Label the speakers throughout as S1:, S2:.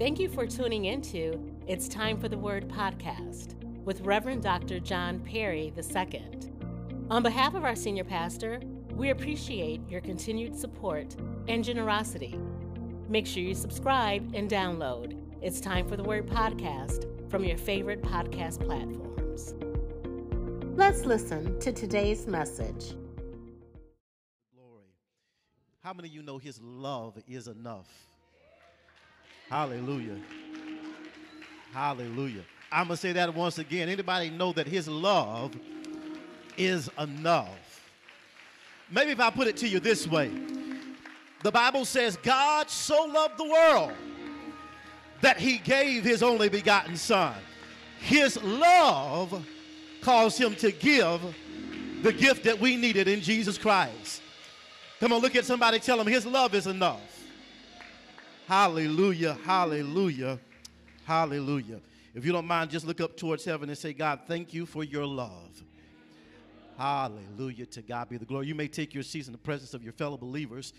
S1: Thank you for tuning into It's Time for the Word podcast with Reverend Dr. John Perry II. On behalf of our senior pastor, we appreciate your continued support and generosity. Make sure you subscribe and download It's Time for the Word podcast from your favorite podcast platforms. Let's listen to today's message.
S2: Glory. How many of you know his love is enough? Hallelujah. Hallelujah. I'm going to say that once again. Anybody know that his love is enough? Maybe if I put it to you this way. The Bible says God so loved the world that he gave his only begotten son. His love caused him to give the gift that we needed in Jesus Christ. Come on, look at somebody, tell them his love is enough. Hallelujah, hallelujah, hallelujah. If you don't mind, just look up towards heaven and say, God, thank you for your love. Hallelujah. To God be the glory. You may take your seats in the presence of your fellow believers.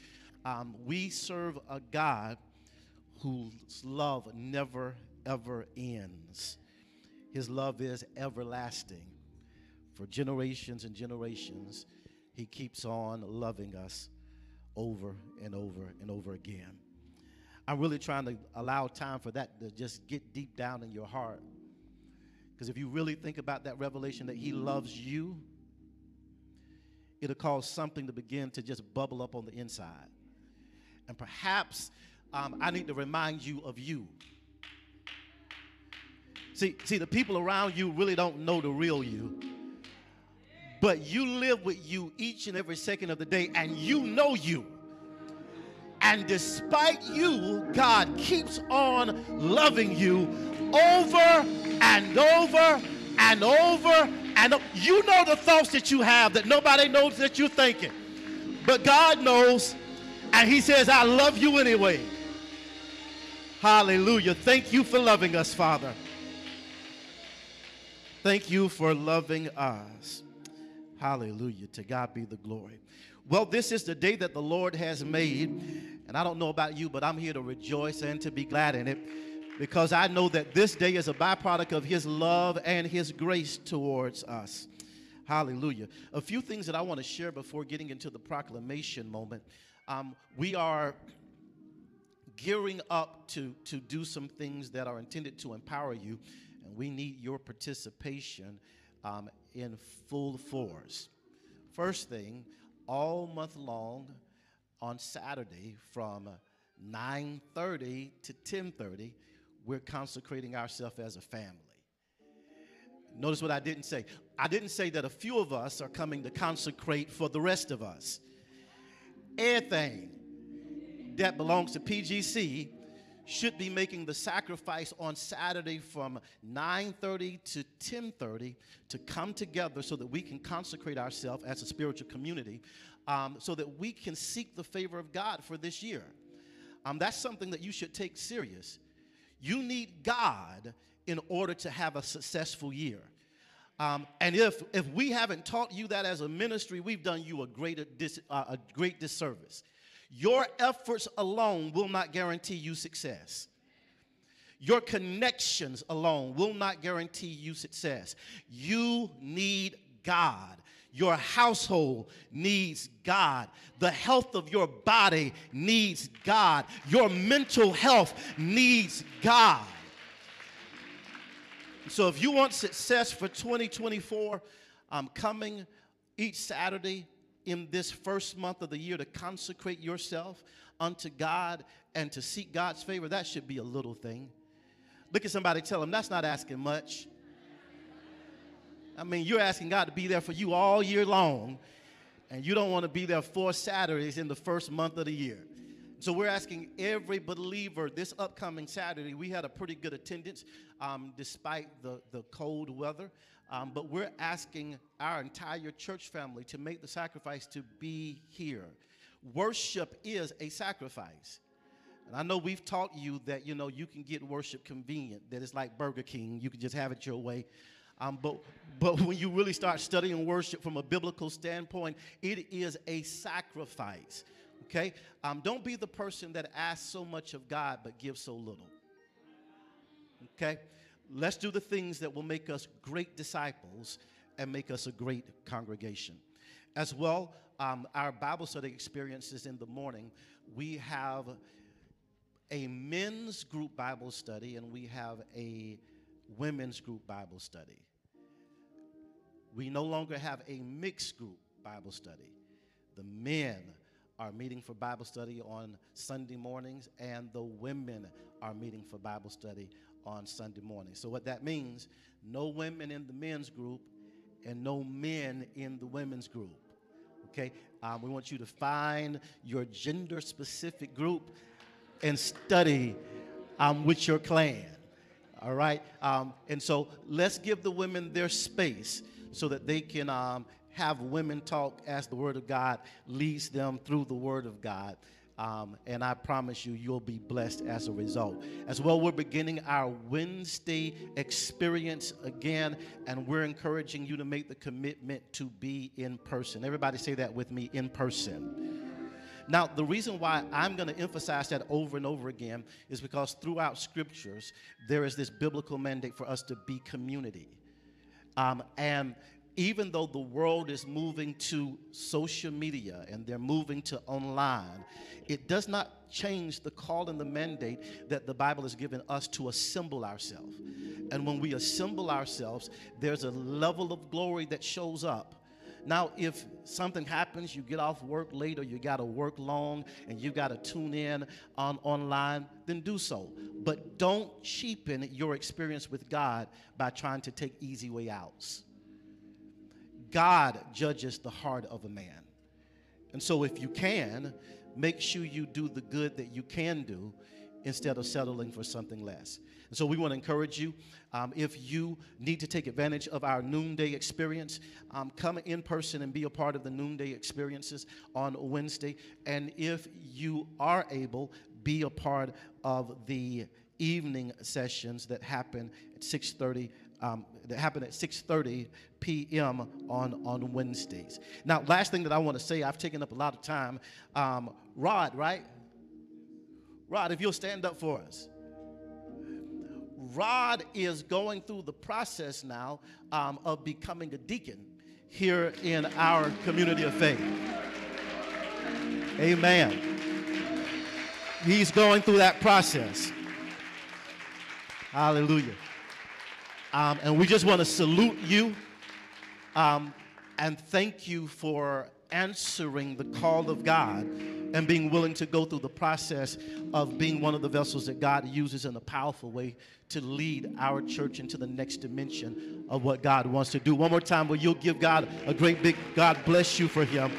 S2: Um, we serve a God whose love never, ever ends. His love is everlasting. For generations and generations, He keeps on loving us over and over and over again. I'm really trying to allow time for that to just get deep down in your heart. Because if you really think about that revelation that He loves you, it'll cause something to begin to just bubble up on the inside. And perhaps um, I need to remind you of you. See, see, the people around you really don't know the real you. But you live with you each and every second of the day, and you know you. And despite you, God keeps on loving you over and over and over. And you know the thoughts that you have that nobody knows that you're thinking. But God knows, and He says, I love you anyway. Hallelujah. Thank you for loving us, Father. Thank you for loving us. Hallelujah. To God be the glory. Well, this is the day that the Lord has made. And I don't know about you, but I'm here to rejoice and to be glad in it because I know that this day is a byproduct of His love and His grace towards us. Hallelujah. A few things that I want to share before getting into the proclamation moment. Um, we are gearing up to, to do some things that are intended to empower you, and we need your participation um, in full force. First thing, all month long on Saturday from 9:30 to 10:30, we're consecrating ourselves as a family. Notice what I didn't say. I didn't say that a few of us are coming to consecrate for the rest of us. Everything that belongs to PGC should be making the sacrifice on Saturday from 9:30 to 10:30 to come together so that we can consecrate ourselves as a spiritual community, um, so that we can seek the favor of God for this year. Um, that's something that you should take serious. You need God in order to have a successful year. Um, and if, if we haven't taught you that as a ministry, we've done you a, greater dis, uh, a great disservice. Your efforts alone will not guarantee you success. Your connections alone will not guarantee you success. You need God. Your household needs God. The health of your body needs God. Your mental health needs God. So if you want success for 2024, I'm coming each Saturday in this first month of the year to consecrate yourself unto God and to seek God's favor, that should be a little thing. Look at somebody, tell them that's not asking much. I mean, you're asking God to be there for you all year long, and you don't want to be there four Saturdays in the first month of the year. So we're asking every believer this upcoming Saturday. We had a pretty good attendance um, despite the, the cold weather. Um, but we're asking our entire church family to make the sacrifice to be here. Worship is a sacrifice. And I know we've taught you that, you know, you can get worship convenient, that it's like Burger King, you can just have it your way. Um, but, but when you really start studying worship from a biblical standpoint, it is a sacrifice. Okay? Um, don't be the person that asks so much of God but gives so little. Okay? Let's do the things that will make us great disciples and make us a great congregation. As well, um, our Bible study experiences in the morning, we have a men's group Bible study and we have a women's group Bible study. We no longer have a mixed group Bible study. The men are meeting for Bible study on Sunday mornings, and the women are meeting for Bible study on Sunday morning. So, what that means, no women in the men's group and no men in the women's group. Okay? Um, we want you to find your gender specific group and study um, with your clan. All right? Um, and so let's give the women their space so that they can um, have women talk as the Word of God leads them through the Word of God. Um, and I promise you, you'll be blessed as a result. As well, we're beginning our Wednesday experience again, and we're encouraging you to make the commitment to be in person. Everybody say that with me in person. Now, the reason why I'm going to emphasize that over and over again is because throughout scriptures, there is this biblical mandate for us to be community. Um, and even though the world is moving to social media and they're moving to online, it does not change the call and the mandate that the Bible has given us to assemble ourselves. And when we assemble ourselves, there's a level of glory that shows up. Now, if something happens, you get off work late or you got to work long and you got to tune in on online, then do so. But don't cheapen your experience with God by trying to take easy way outs. God judges the heart of a man. And so, if you can, make sure you do the good that you can do instead of settling for something less. And so, we want to encourage you um, if you need to take advantage of our noonday experience, um, come in person and be a part of the noonday experiences on Wednesday. And if you are able, be a part of the evening sessions that happen at 6:30 um, that happen at 6:30 p.m. on on Wednesdays. Now, last thing that I want to say, I've taken up a lot of time. Um, Rod, right? Rod, if you'll stand up for us. Rod is going through the process now um, of becoming a deacon here in our community of faith. Amen. He's going through that process. Hallelujah. Um, and we just want to salute you um, and thank you for answering the call of God and being willing to go through the process of being one of the vessels that God uses in a powerful way to lead our church into the next dimension of what God wants to do. One more time, will you give God a great big God bless you for him?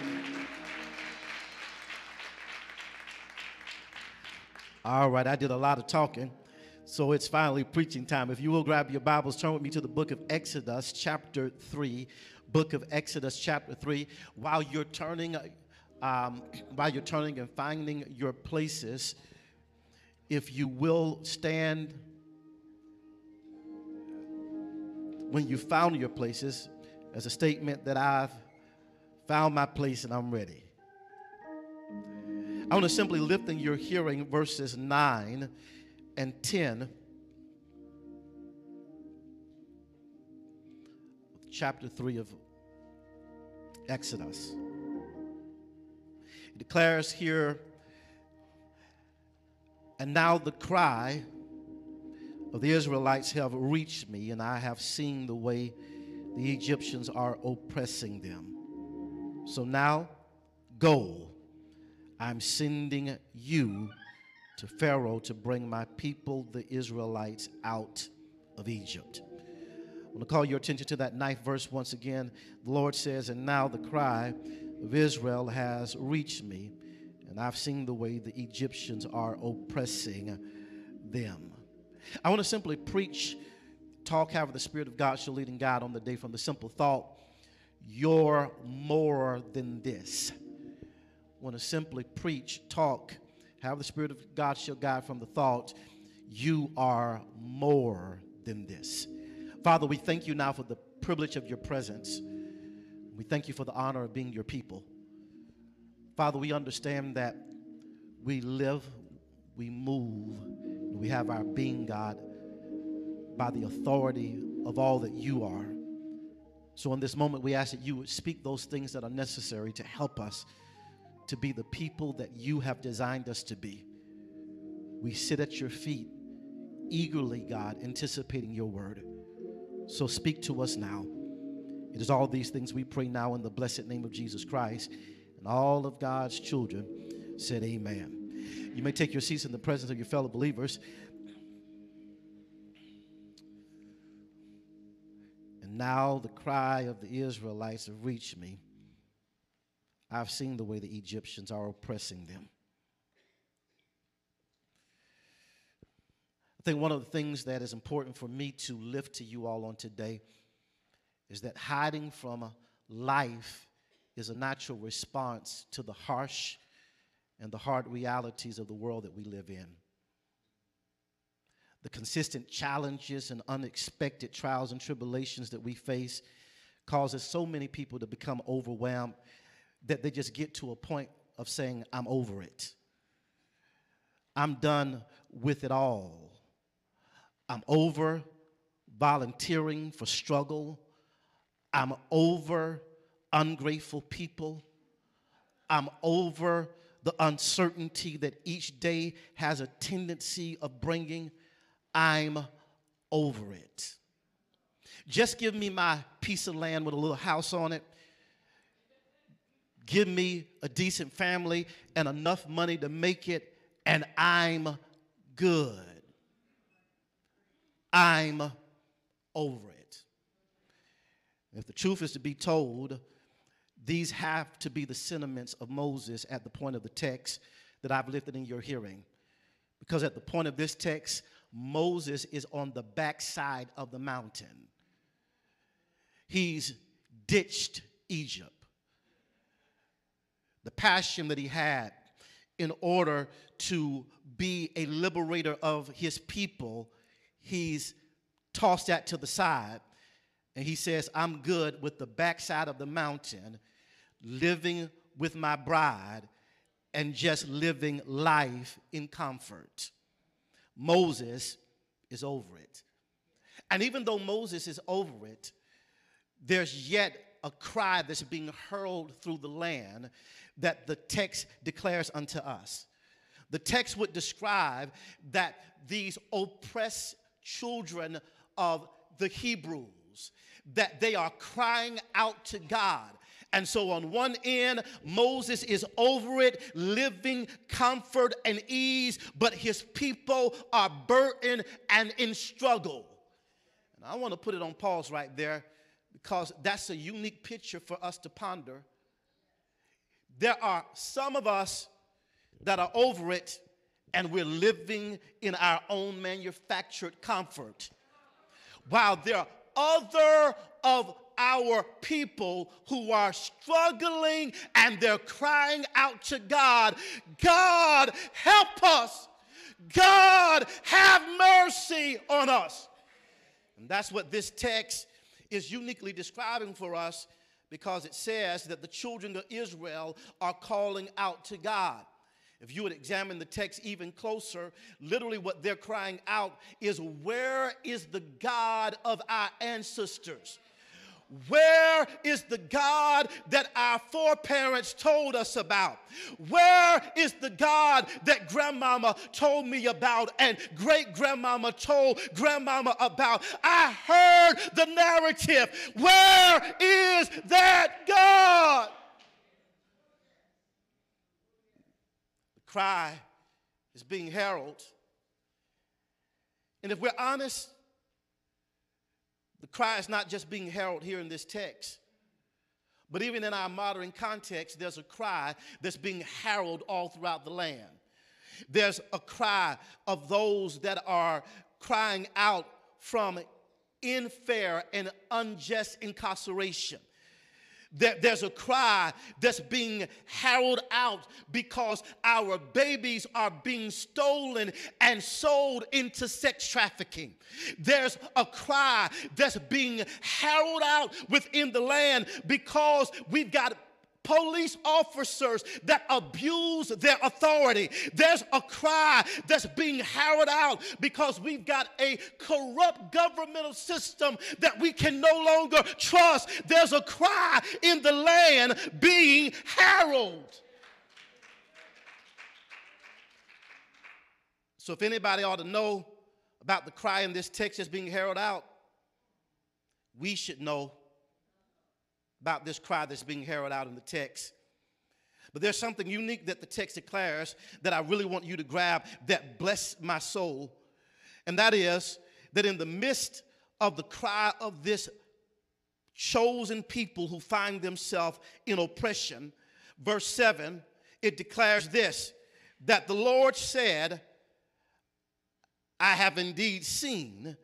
S2: All right, I did a lot of talking. So it's finally preaching time. If you will grab your Bibles, turn with me to the book of Exodus, chapter 3. Book of Exodus, chapter 3. While you're turning, um, while you're turning and finding your places, if you will stand when you found your places as a statement that I've found my place and I'm ready. I want to simply lift in your hearing verses 9 and 10, chapter 3 of Exodus. It declares here, and now the cry of the Israelites have reached me, and I have seen the way the Egyptians are oppressing them. So now, go. I'm sending you to Pharaoh to bring my people, the Israelites, out of Egypt. I want to call your attention to that ninth verse once again. The Lord says, And now the cry of Israel has reached me, and I've seen the way the Egyptians are oppressing them. I want to simply preach, talk, however the Spirit of God shall lead and guide on the day from the simple thought, You're more than this. I want to simply preach, talk, However, the Spirit of God shall guide from the thought, you are more than this. Father, we thank you now for the privilege of your presence. We thank you for the honor of being your people. Father, we understand that we live, we move, we have our being, God, by the authority of all that you are. So, in this moment, we ask that you would speak those things that are necessary to help us to be the people that you have designed us to be. We sit at your feet eagerly, God, anticipating your word. So, speak to us now. It is all these things we pray now in the blessed name of Jesus Christ. And all of God's children said, Amen. You may take your seats in the presence of your fellow believers. And now the cry of the Israelites have reached me. I've seen the way the Egyptians are oppressing them. I think one of the things that is important for me to lift to you all on today is that hiding from life is a natural response to the harsh and the hard realities of the world that we live in. The consistent challenges and unexpected trials and tribulations that we face causes so many people to become overwhelmed that they just get to a point of saying, I'm over it. I'm done with it all. I'm over volunteering for struggle. I'm over ungrateful people. I'm over the uncertainty that each day has a tendency of bringing. I'm over it. Just give me my piece of land with a little house on it. Give me a decent family and enough money to make it, and I'm good. I'm over it. If the truth is to be told, these have to be the sentiments of Moses at the point of the text that I've lifted in your hearing. Because at the point of this text, Moses is on the backside of the mountain. He's ditched Egypt. The passion that he had in order to be a liberator of his people, he's tossed that to the side. And he says, I'm good with the backside of the mountain living with my bride and just living life in comfort. Moses is over it. And even though Moses is over it, there's yet a cry that's being hurled through the land that the text declares unto us. The text would describe that these oppressed children of the Hebrews that they are crying out to God and so, on one end, Moses is over it, living comfort and ease, but his people are burdened and in struggle. And I want to put it on pause right there because that's a unique picture for us to ponder. There are some of us that are over it and we're living in our own manufactured comfort, while there are other of our people who are struggling and they're crying out to God, God, help us. God, have mercy on us. And that's what this text is uniquely describing for us because it says that the children of Israel are calling out to God. If you would examine the text even closer, literally what they're crying out is, Where is the God of our ancestors? Where is the God that our foreparents told us about? Where is the God that grandmama told me about and great grandmama told grandmama about? I heard the narrative. Where is that God? The cry is being heralded. And if we're honest, the cry is not just being heralded here in this text, but even in our modern context, there's a cry that's being heralded all throughout the land. There's a cry of those that are crying out from unfair and unjust incarceration there's a cry that's being harrowed out because our babies are being stolen and sold into sex trafficking. There's a cry that's being harrowed out within the land because we've got police officers that abuse their authority. There's a cry that's being harrowed out because we've got a corrupt governmental system that we can no longer trust. There's a cry in the land being harrowed. So, if anybody ought to know about the cry in this text that's being heralded out, we should know about this cry that's being heralded out in the text. But there's something unique that the text declares that I really want you to grab that bless my soul. And that is that in the midst of the cry of this chosen people who find themselves in oppression, verse 7, it declares this that the Lord said, I have indeed seen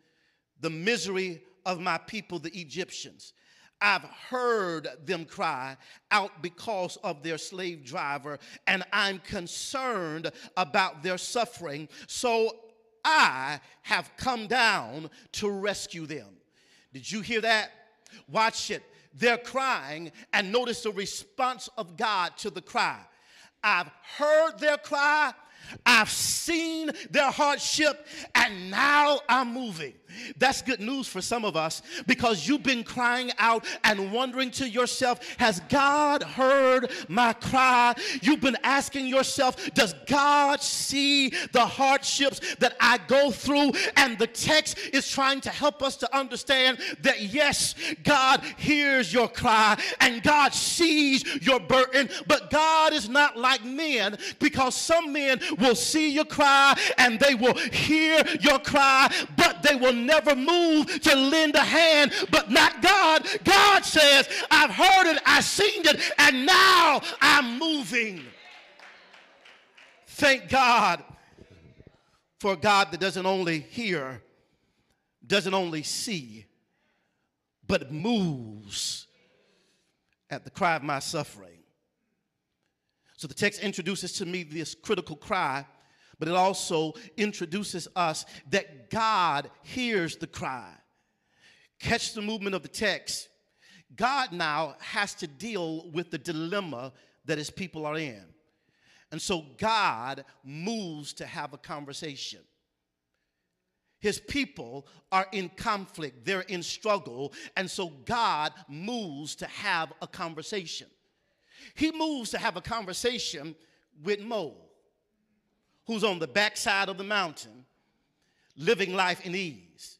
S2: the misery of my people, the Egyptians. I've heard them cry out because of their slave driver, and I'm concerned about their suffering. So I have come down to rescue them. Did you hear that? Watch it. They're crying, and notice the response of God to the cry. I've heard their cry, I've seen their hardship and now I'm moving. That's good news for some of us because you've been crying out and wondering to yourself, Has God heard my cry? You've been asking yourself, Does God see the hardships that I go through? And the text is trying to help us to understand that yes, God hears your cry and God sees your burden, but God is not like men because some men will see your cry and they will hear your cry, but they will never move to lend a hand, but not God. God says, I've heard it, I've seen it, and now I'm moving. Thank God for God that doesn't only hear, doesn't only see, but moves at the cry of my suffering. So the text introduces to me this critical cry, but it also introduces us that God hears the cry. Catch the movement of the text. God now has to deal with the dilemma that his people are in. And so God moves to have a conversation. His people are in conflict, they're in struggle, and so God moves to have a conversation he moves to have a conversation with Mo, who's on the backside of the mountain, living life in ease.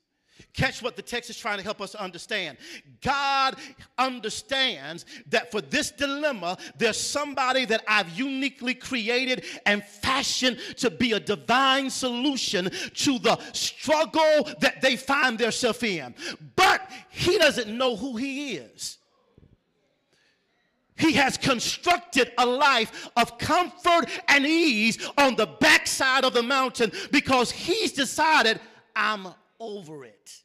S2: Catch what the text is trying to help us understand. God understands that for this dilemma, there's somebody that I've uniquely created and fashioned to be a divine solution to the struggle that they find themselves in. But he doesn't know who he is. He has constructed a life of comfort and ease on the backside of the mountain because he's decided, I'm over it.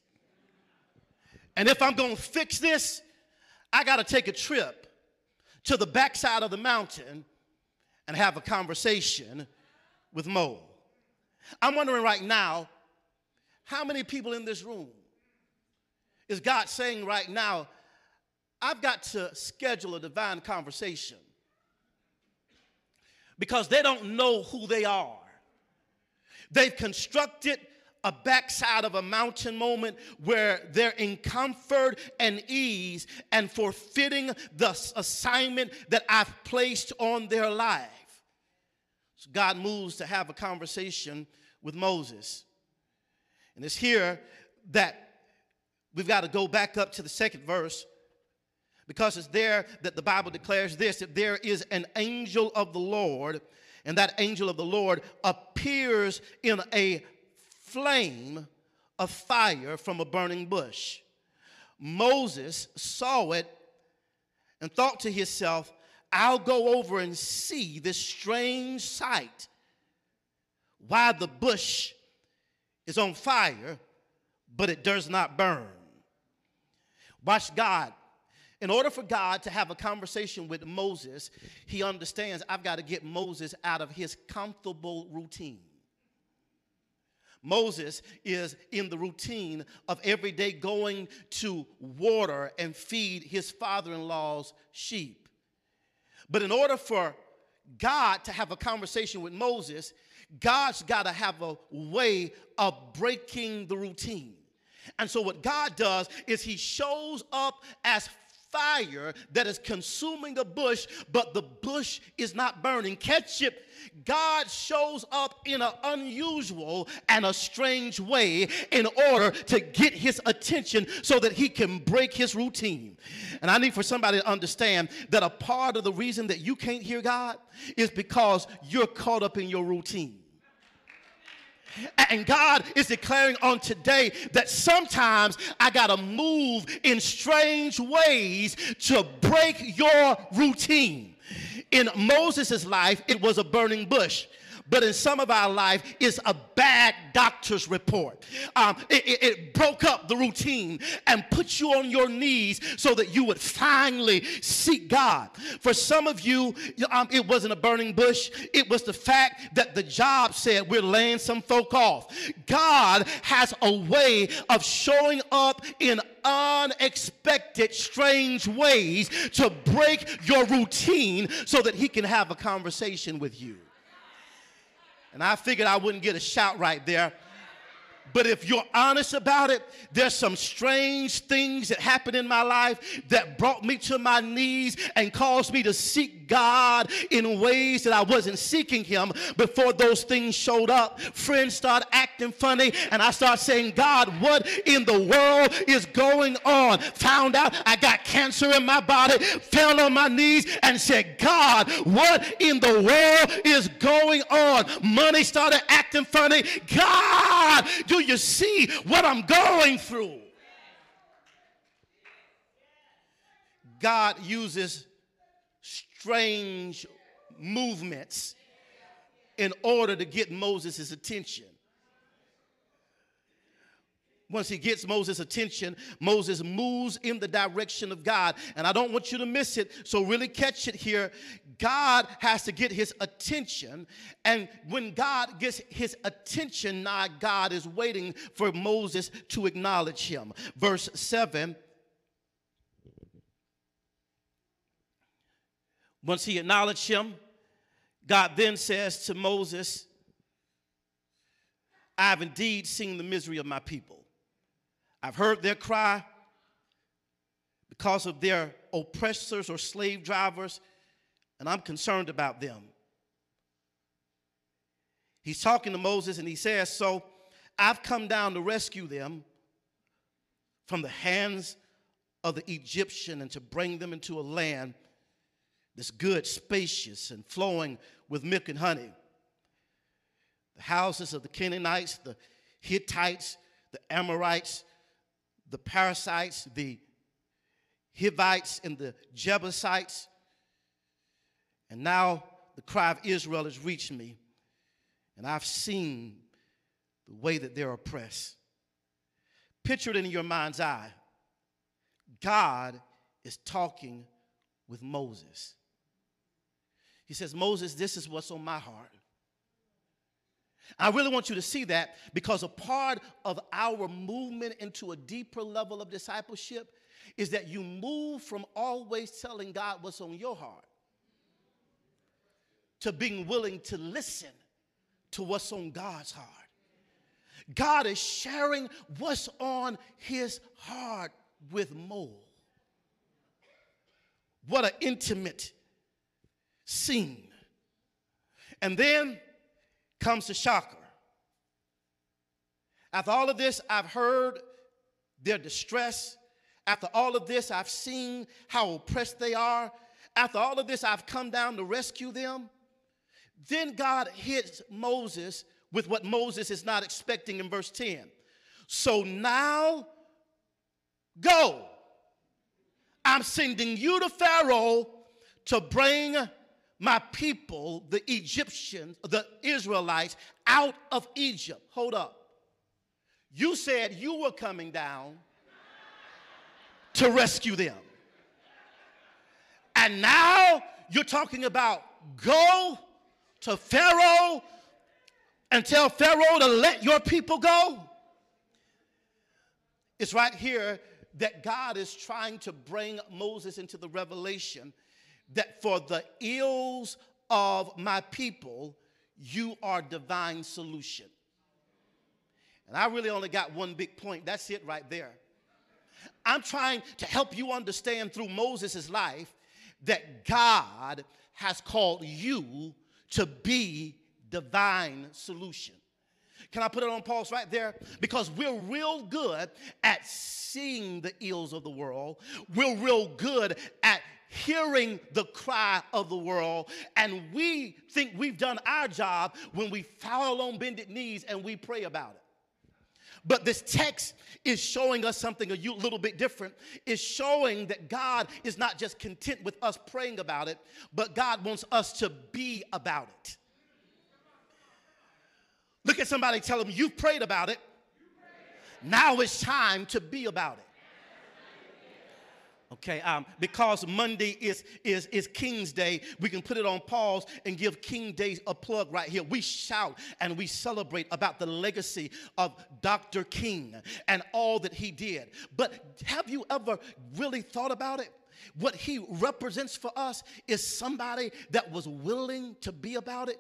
S2: And if I'm going to fix this, I got to take a trip to the backside of the mountain and have a conversation with Mo. I'm wondering right now, how many people in this room is God saying right now, I've got to schedule a divine conversation because they don't know who they are. They've constructed a backside of a mountain moment where they're in comfort and ease and fulfilling the assignment that I've placed on their life. So God moves to have a conversation with Moses. And it's here that we've got to go back up to the second verse because it's there that the Bible declares this that there is an angel of the Lord, and that angel of the Lord appears in a flame of fire from a burning bush. Moses saw it and thought to himself, I'll go over and see this strange sight. Why the bush is on fire, but it does not burn. Watch God in order for God to have a conversation with Moses, he understands I've got to get Moses out of his comfortable routine. Moses is in the routine of every day going to water and feed his father in law's sheep. But in order for God to have a conversation with Moses, God's got to have a way of breaking the routine. And so, what God does is He shows up as fire that is consuming the bush, but the bush is not burning. Catch it. God shows up in an unusual and a strange way in order to get his attention so that he can break his routine. And I need for somebody to understand that a part of the reason that you can't hear God is because you're caught up in your routine. And God is declaring on today that sometimes I got to move in strange ways to break your routine. In Moses' life, it was a burning bush but in some of our life it's a bad doctor's report. Um, it, it, it, broke up the routine and put you on your knees so that you would finally seek God. For some of you, um, it wasn't a burning bush, it was the fact that the job said we're laying some folk off. God has a way of showing up in unexpected, strange ways to break your routine so that He can have a conversation with you. And I figured I wouldn't get a shout right there. But if you're honest about it, there's some strange things that happened in my life that brought me to my knees and caused me to seek God in ways that I wasn't seeking Him before those things showed up. Friends start acting funny, and I start saying, God, what in the world is going on? Found out I cancer in my body, fell on my knees, and said, God, what in the world is going on? Money started acting funny. God, do you see what I'm going through? God uses strange movements in order to get Moses' attention. Once he gets Moses' attention, Moses moves in the direction of God. And I don't want you to miss it, so really catch it here. God has to get his attention. And when God gets his attention, now God is waiting for Moses to acknowledge him. Verse 7 Once he acknowledged him, God then says to Moses, I have indeed seen the misery of my people. I've heard their cry because of their oppressors or slave drivers, and I'm concerned about them. He's talking to Moses and he says, So I've come down to rescue them from the hands of the Egyptian and to bring them into a land that's good, spacious, and flowing with milk and honey. The houses of the Canaanites, the Hittites, the Amorites, the Perizzites, the Hivites, and the Jebusites. And now the cry of Israel has reached me, and I've seen the way that they're oppressed. Picture it in your mind's eye. God is talking with Moses. He says, Moses, this is what's on my heart. I really want you to see that because a part of our movement into a deeper level of discipleship is that you move from always telling God what's on your heart to being willing to listen to what's on God's heart. God is sharing what's on his heart with Mo. What an intimate scene. And then comes the shocker. After all of this, I've heard their distress. After all of this, I've seen how oppressed they are. After all of this, I've come down to rescue them. Then God hits Moses with what Moses is not expecting in verse 10. So now go. I'm sending you to Pharaoh to bring my people, the Egyptians, the Israelites, out of Egypt. Hold up. You said you were coming down to rescue them. And now you're talking about go to Pharaoh and tell Pharaoh to let your people go. It's right here that God is trying to bring Moses into the revelation that for the ills of my people, you are divine solution. And I really only got one big point. That's it right there. I'm trying to help you understand through Moses' life that God has called you to be divine solution. Can I put it on pause right there? Because we're real good at seeing the ills of the world. We're real good at hearing the cry of the world. And we think we've done our job when we fall on bended knees and we pray about it. But this text is showing us something a little bit different. It's showing that God is not just content with us praying about it, but God wants us to be about it. Look at somebody, tell them, You've prayed about it. Now it's time to be about it. Okay, um, because Monday is, is, is King's Day, we can put it on pause and give King Day a plug right here. We shout and we celebrate about the legacy of Dr. King and all that he did. But have you ever really thought about it? What he represents for us is somebody that was willing to be about it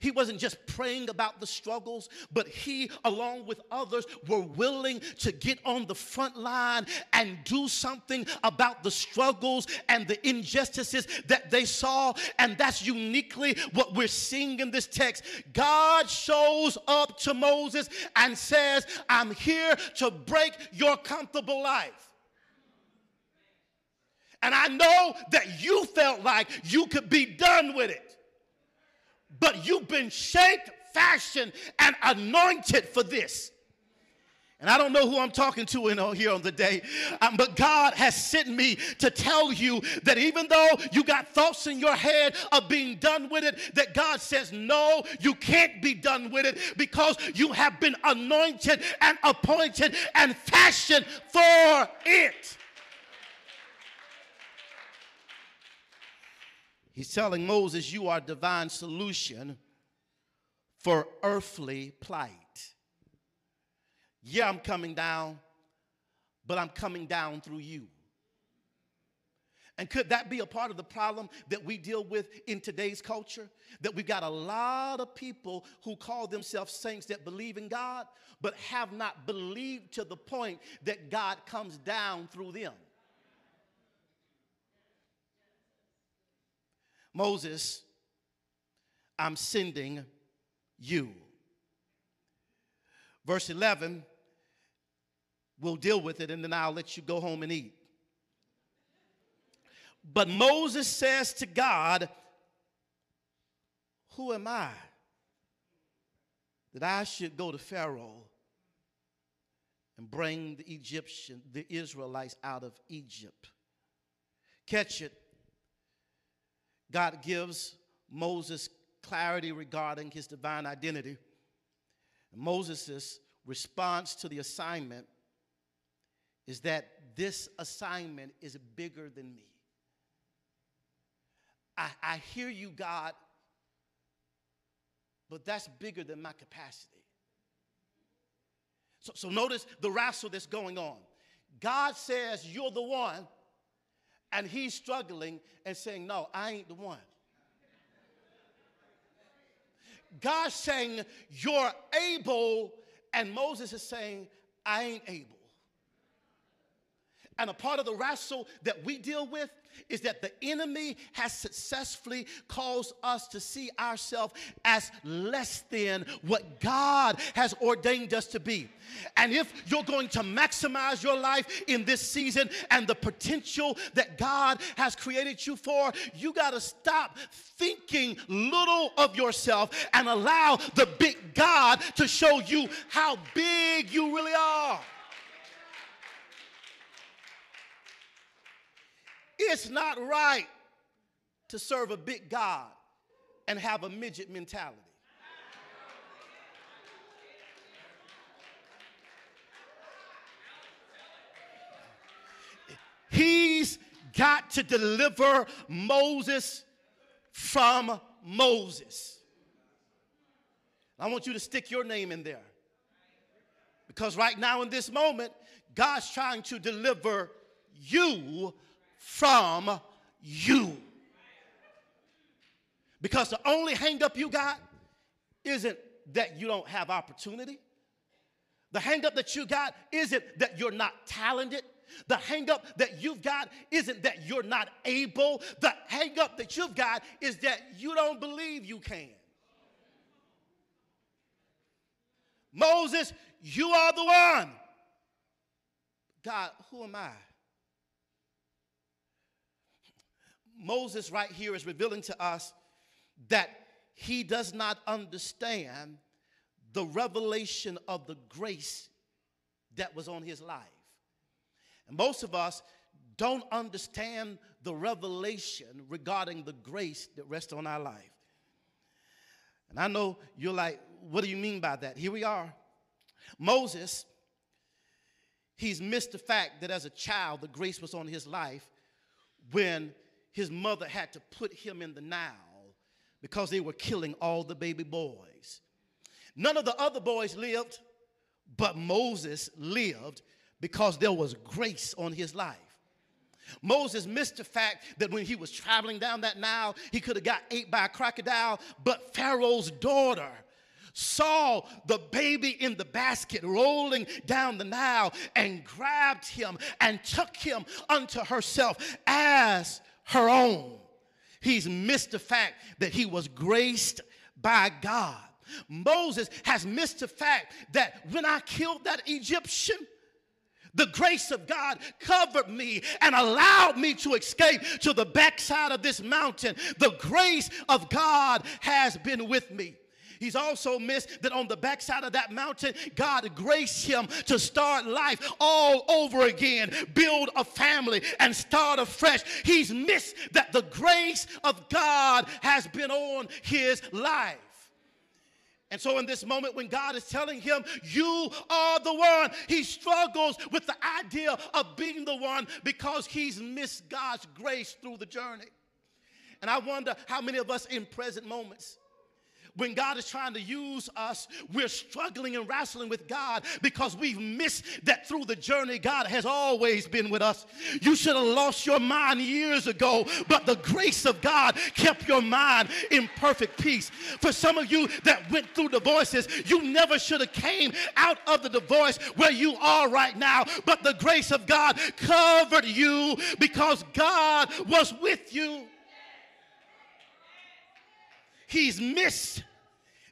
S2: he wasn't just praying about the struggles, but he, along with others, were willing to get on the front line and do something about the struggles and the injustices that they saw. And that's uniquely what we're seeing in this text. God shows up to Moses and says, I'm here to break your comfortable life. And I know that you felt like you could be done with it but you've been shaped, fashioned, and anointed for this. And I don't know who I'm talking to in here on the day, um, but God has sent me to tell you that even though you got thoughts in your head of being done with it, that God says, no, you can't be done with it because you have been anointed and appointed and fashioned for it. He's telling Moses, You are divine solution for earthly plight. Yeah, I'm coming down, but I'm coming down through you. And could that be a part of the problem that we deal with in today's culture? That we've got a lot of people who call themselves saints that believe in God, but have not believed to the point that God comes down through them. Moses, I'm sending you. Verse 11, we'll deal with it and then I'll let you go home and eat. But Moses says to God, Who am I that I should go to Pharaoh and bring the Egyptian, the Israelites out of Egypt? Catch it. God gives Moses clarity regarding his divine identity. Moses' response to the assignment is that this assignment is bigger than me. I, I hear you, God, but that's bigger than my capacity. So, so notice the wrestle that's going on. God says, You're the one and he's struggling and saying, No, I ain't the one. God's saying, You're able, and Moses is saying, I ain't able. And a part of the wrestle that we deal with is that the enemy has successfully caused us to see ourselves as less than what God has ordained us to be. And if you're going to maximize your life in this season and the potential that God has created you for, you got to stop thinking little of yourself and allow the big God to show you how big you really are. It's not right to serve a big God and have a midget mentality. He's got to deliver Moses from Moses. I want you to stick your name in there. Because right now, in this moment, God's trying to deliver you from you. Because the only hangup you got isn't that you don't have opportunity. The hangup that you got isn't that you're not talented. The hangup that you've got isn't that you're not able. The hangup that you've got is that you don't believe you can. Moses, you are the one. God, who am I? Moses, right here, is revealing to us that he does not understand the revelation of the grace that was on his life. And most of us don't understand the revelation regarding the grace that rests on our life. And I know you're like, what do you mean by that? Here we are. Moses, he's missed the fact that as a child, the grace was on his life when his mother had to put him in the Nile because they were killing all the baby boys. None of the other boys lived, but Moses lived because there was grace on his life. Moses missed the fact that when he was traveling down that Nile, he could have got ate by a crocodile, but Pharaoh's daughter saw the baby in the basket rolling down the Nile and grabbed him and took him unto herself as her own. He's missed the fact that he was graced by God. Moses has missed the fact that when I killed that Egyptian, the grace of God covered me and allowed me to escape to the backside of this mountain. The grace of God has been with me. He's also missed that on the backside of that mountain, God graced him to start life all over again, build a family, and start afresh. He's missed that the grace of God has been on his life. And so, in this moment, when God is telling him, You are the one, he struggles with the idea of being the one because he's missed God's grace through the journey. And I wonder how many of us in present moments when God is trying to use us, we're struggling and wrestling with God because we've missed that through the journey, God has always been with us. You should have lost your mind years ago, but the grace of God kept your mind in perfect peace. For some of you that went through divorces, you never should have came out of the divorce where you are right now, but the grace of God covered you because God was with you. He's missed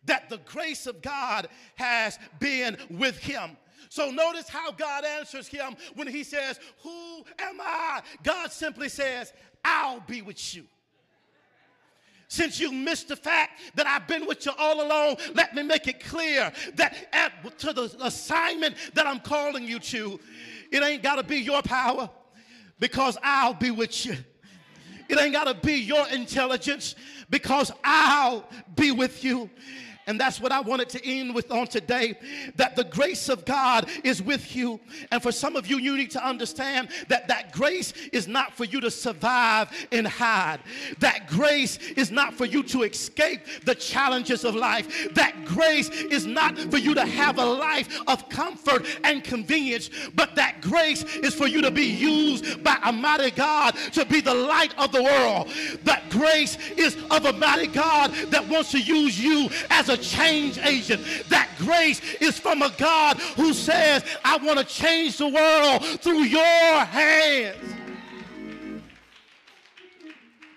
S2: that the grace of God has been with him. So notice how God answers him when he says, Who am I? God simply says, I'll be with you. Since you missed the fact that I've been with you all along, let me make it clear that at, to the assignment that I'm calling you to, it ain't got to be your power because I'll be with you. It ain't got to be your intelligence because I'll be with you. And that's what I wanted to end with on today that the grace of God is with you. And for some of you, you need to understand that that grace is not for you to survive and hide. That grace is not for you to escape the challenges of life. That grace is not for you to have a life of comfort and convenience, but that grace is for you to be used by a mighty God to be the light of the world. That grace is of a mighty God that wants to use you as a change agent. That grace is from a God who says, I want to change the world through your hands.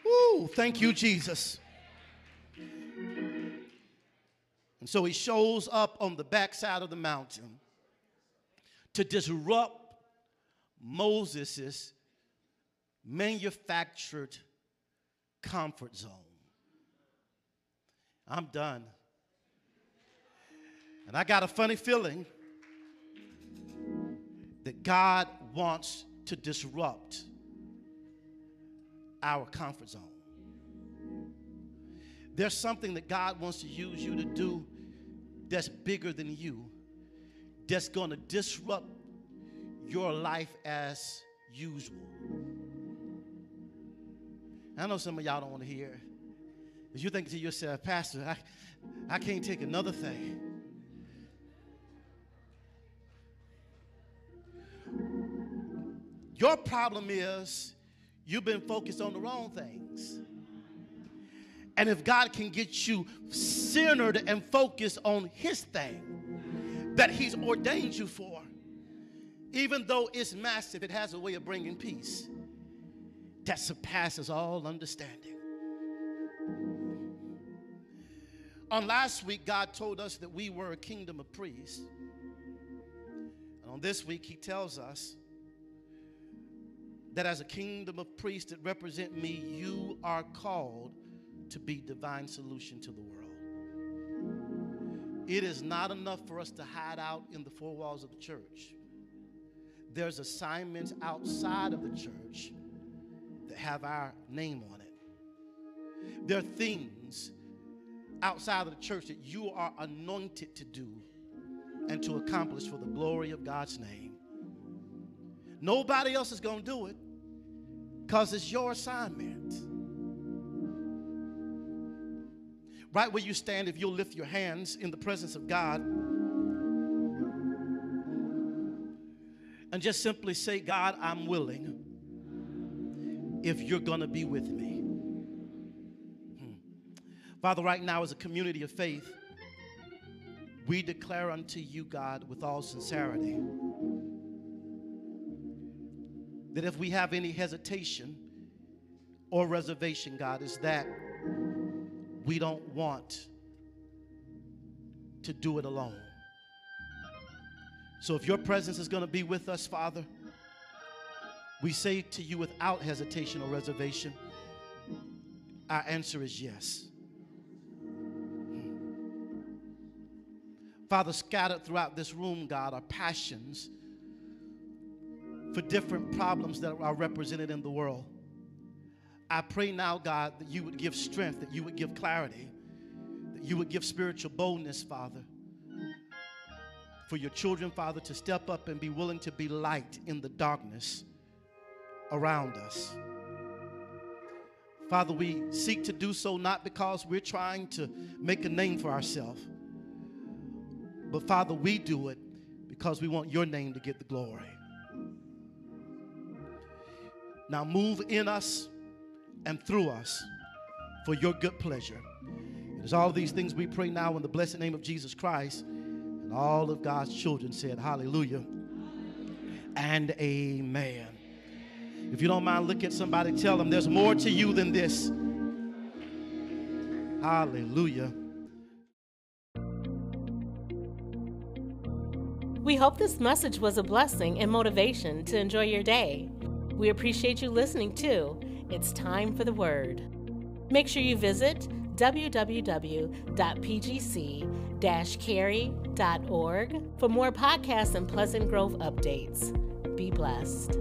S2: Woo, thank you, Jesus. And so he shows up on the backside of the mountain to disrupt Moses' manufactured comfort zone. I'm done. And I got a funny feeling that God wants to disrupt our comfort zone. There's something that God wants to use you to do that's bigger than you, that's going to disrupt your life as usual. I know some of y'all don't want to hear you think to yourself, Pastor, I, I can't take another thing. Your problem is you've been focused on the wrong things. And if God can get you centered and focused on His thing that He's ordained you for, even though it's massive, it has a way of bringing peace that surpasses all understanding. On last week, God told us that we were a kingdom of priests. And on this week, He tells us that as a kingdom of priests that represent me, you are called to be divine solution to the world. It is not enough for us to hide out in the four walls of the church. There's assignments outside of the church that have our name on it. There are things outside of the church that you are anointed to do and to accomplish for the glory of God's name. Nobody else is going to do it because it's your assignment. Right where you stand, if you'll lift your hands in the presence of God and just simply say, God, I'm willing if you're going to be with me. Hmm. Father, right now, as a community of faith, we declare unto you, God, with all sincerity, that if we have any hesitation or reservation, God, is that we don't want to do it alone. So if your presence is going to be with us, Father, we say to you without hesitation or reservation, our answer is yes. Hmm. Father, scattered throughout this room, God, are passions for different problems that are represented in the world. I pray now, God, that you would give strength, that you would give clarity, that you would give spiritual boldness, Father, for your children, Father, to step up and be willing to be light in the darkness around us. Father, we seek to do so not because we're trying to make a name for ourselves, but Father, we do it because we want your name to get the glory. Now move in us and through us for your good pleasure. It is all these things we pray now in the blessed name of Jesus Christ. And all of God's children said, Hallelujah and Amen. If you don't mind, look at somebody, tell them there's more to you than this. Hallelujah.
S1: We hope this message was a blessing and motivation to enjoy your day. We appreciate you listening too. It's time for the word. Make sure you visit www.pgc-cary.org for more podcasts and Pleasant Grove updates. Be blessed.